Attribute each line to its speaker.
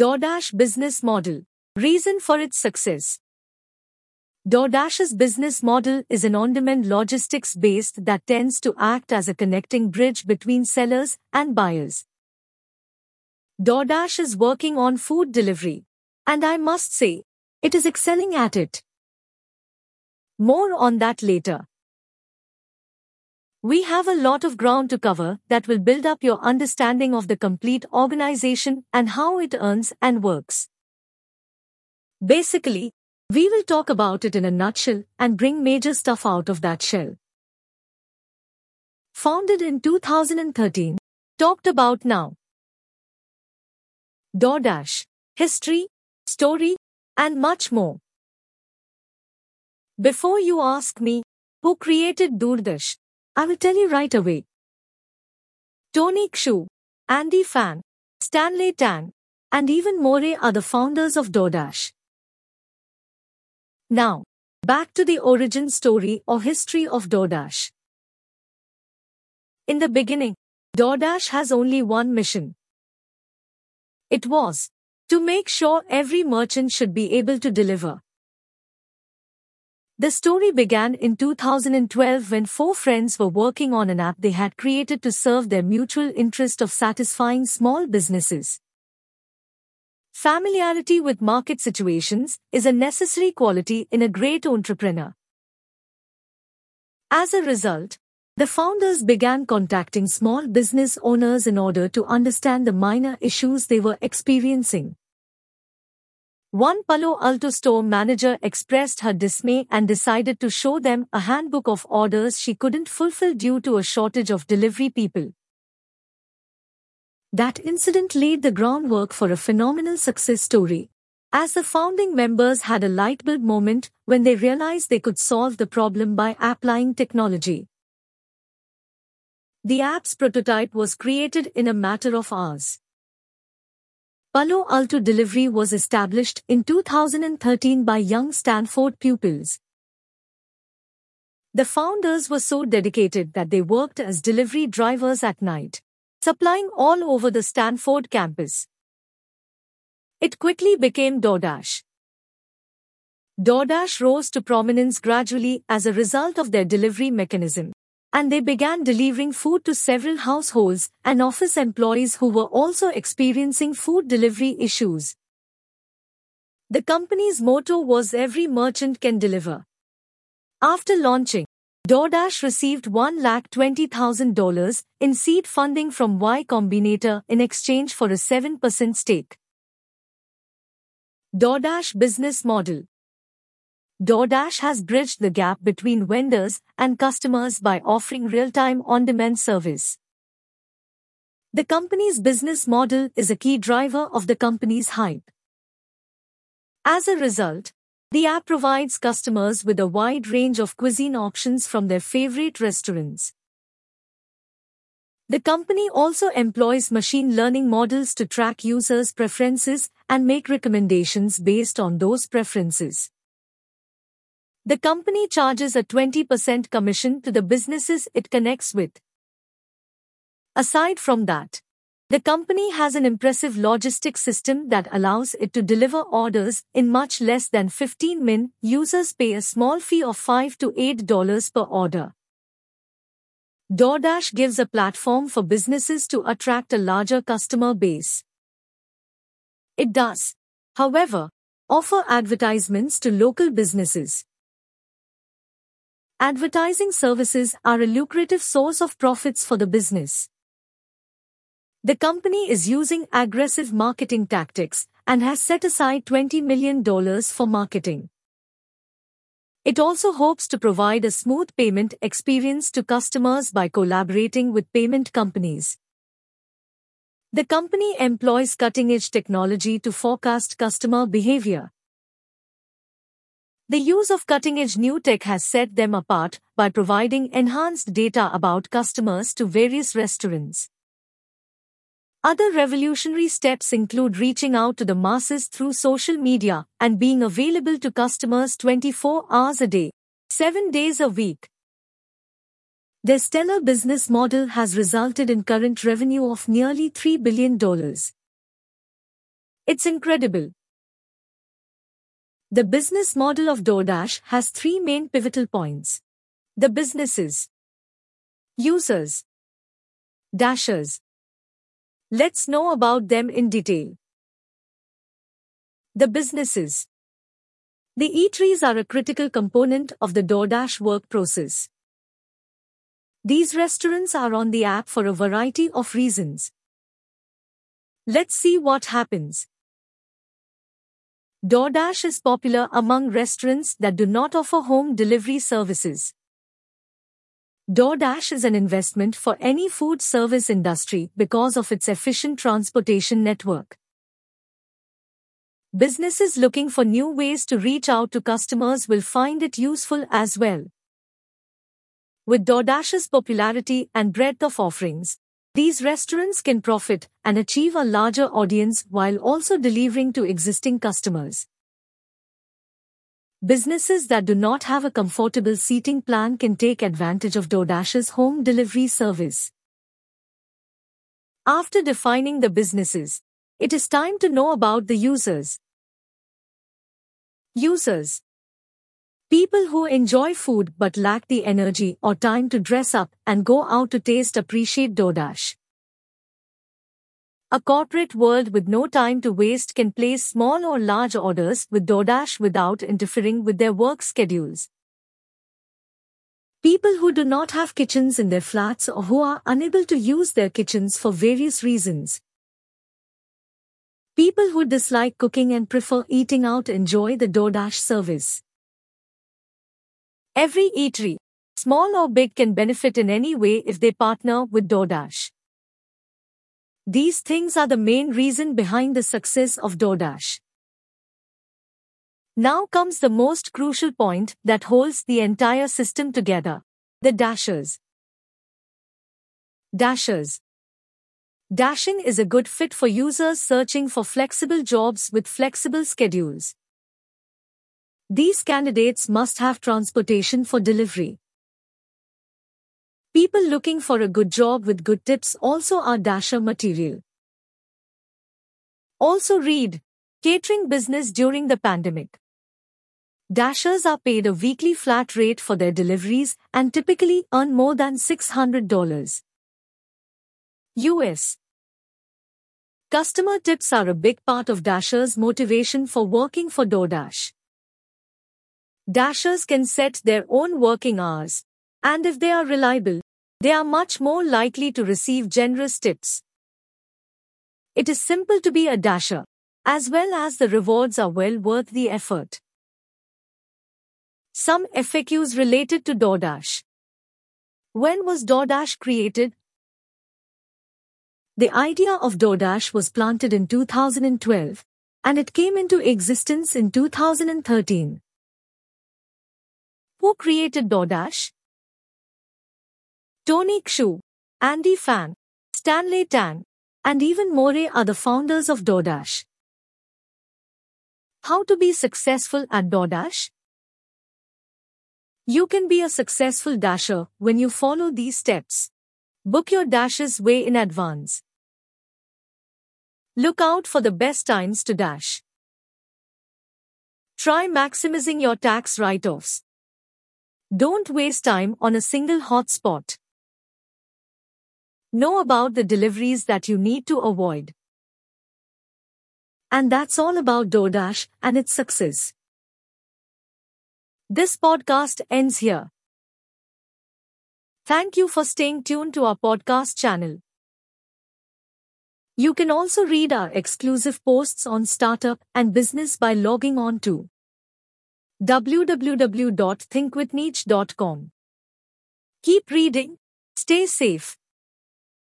Speaker 1: DoorDash business model. Reason for its success. DoorDash's business model is an on-demand logistics based that tends to act as a connecting bridge between sellers and buyers. DoorDash is working on food delivery, and I must say, it is excelling at it. More on that later. We have a lot of ground to cover that will build up your understanding of the complete organization and how it earns and works. Basically, we will talk about it in a nutshell and bring major stuff out of that shell. Founded in 2013, talked about now. DoorDash, history, story, and much more. Before you ask me, who created DoorDash, I will tell you right away. Tony Xu, Andy Fang, Stanley Tang, and even more are the founders of DoorDash. Now, back to the origin story or history of DoorDash. In the beginning, DoorDash has only one mission. It was to make sure every merchant should be able to deliver. The story began in 2012 when four friends were working on an app they had created to serve their mutual interest of satisfying small businesses. Familiarity with market situations is a necessary quality in a great entrepreneur. As a result, the founders began contacting small business owners in order to understand the minor issues they were experiencing. One Palo Alto store manager expressed her dismay and decided to show them a handbook of orders she couldn't fulfill due to a shortage of delivery people. That incident laid the groundwork for a phenomenal success story, as the founding members had a light bulb moment when they realized they could solve the problem by applying technology. The app's prototype was created in a matter of hours. Palo Alto Delivery was established in 2013 by young Stanford pupils. The founders were so dedicated that they worked as delivery drivers at night, supplying all over the Stanford campus. It quickly became DoorDash. DoorDash rose to prominence gradually as a result of their delivery mechanism and they began delivering food to several households and office employees who were also experiencing food delivery issues. The company's motto was Every merchant can deliver. After launching, DoorDash received $1,20,000 in seed funding from Y Combinator in exchange for a 7% stake. DoorDash business model DoorDash has bridged the gap between vendors and customers by offering real-time on-demand service. The company's business model is a key driver of the company's hype. As a result, the app provides customers with a wide range of cuisine options from their favorite restaurants. The company also employs machine learning models to track users' preferences and make recommendations based on those preferences. The company charges a 20% commission to the businesses it connects with. Aside from that, the company has an impressive logistics system that allows it to deliver orders in much less than 15 min. Users pay a small fee of 5 to $8 per order. DoorDash gives a platform for businesses to attract a larger customer base. It does, however, offer advertisements to local businesses. Advertising services are a lucrative source of profits for the business. The company is using aggressive marketing tactics and has set aside $20 million for marketing. It also hopes to provide a smooth payment experience to customers by collaborating with payment companies. The company employs cutting edge technology to forecast customer behavior. The use of cutting-edge new tech has set them apart by providing enhanced data about customers to various restaurants. Other revolutionary steps include reaching out to the masses through social media and being available to customers 24 hours a day, 7 days a week. Their stellar business model has resulted in current revenue of nearly $3 billion. It's incredible. The business model of DoorDash has three main pivotal points. The businesses, users, dashers. Let's know about them in detail. The businesses. The eateries are a critical component of the DoorDash work process. These restaurants are on the app for a variety of reasons. Let's see what happens. DoorDash is popular among restaurants that do not offer home delivery services. DoorDash is an investment for any food service industry because of its efficient transportation network. Businesses looking for new ways to reach out to customers will find it useful as well. With DoorDash's popularity and breadth of offerings, these restaurants can profit and achieve a larger audience while also delivering to existing customers. Businesses that do not have a comfortable seating plan can take advantage of DoorDash's home delivery service. After defining the businesses, it is time to know about the users. Users People who enjoy food but lack the energy or time to dress up and go out to taste appreciate DoorDash. A corporate world with no time to waste can place small or large orders with DoorDash without interfering with their work schedules. People who do not have kitchens in their flats or who are unable to use their kitchens for various reasons. People who dislike cooking and prefer eating out enjoy the DoorDash service. Every eatery, small or big, can benefit in any way if they partner with DoorDash. These things are the main reason behind the success of DoorDash. Now comes the most crucial point that holds the entire system together. The dashers. Dashers. Dashing is a good fit for users searching for flexible jobs with flexible schedules. These candidates must have transportation for delivery. People looking for a good job with good tips also are dasher material. Also read Catering Business During the Pandemic. Dashers are paid a weekly flat rate for their deliveries and typically earn more than $600. US Customer tips are a big part of Dashers' motivation for working for DoorDash. Dashers can set their own working hours, and if they are reliable, they are much more likely to receive generous tips. It is simple to be a dasher, as well as the rewards are well worth the effort. Some FAQs related to DoorDash. When was DoorDash created? The idea of DoorDash was planted in 2012, and it came into existence in 2013. Who created DoorDash? Tony Xu, Andy Fang, Stanley Tang, and even more are the founders of DoorDash. How to be successful at DoorDash? You can be a successful dasher when you follow these steps. Book your dashes way in advance. Look out for the best times to dash. Try maximizing your tax write-offs. Don't waste time on a single hotspot. Know about the deliveries that you need to avoid. And that's all about DoorDash and its success. This podcast ends here. Thank you for staying tuned to our podcast channel. You can also read our exclusive posts on startup and business by logging on to www.thinkwithniche.com. Keep reading, stay safe,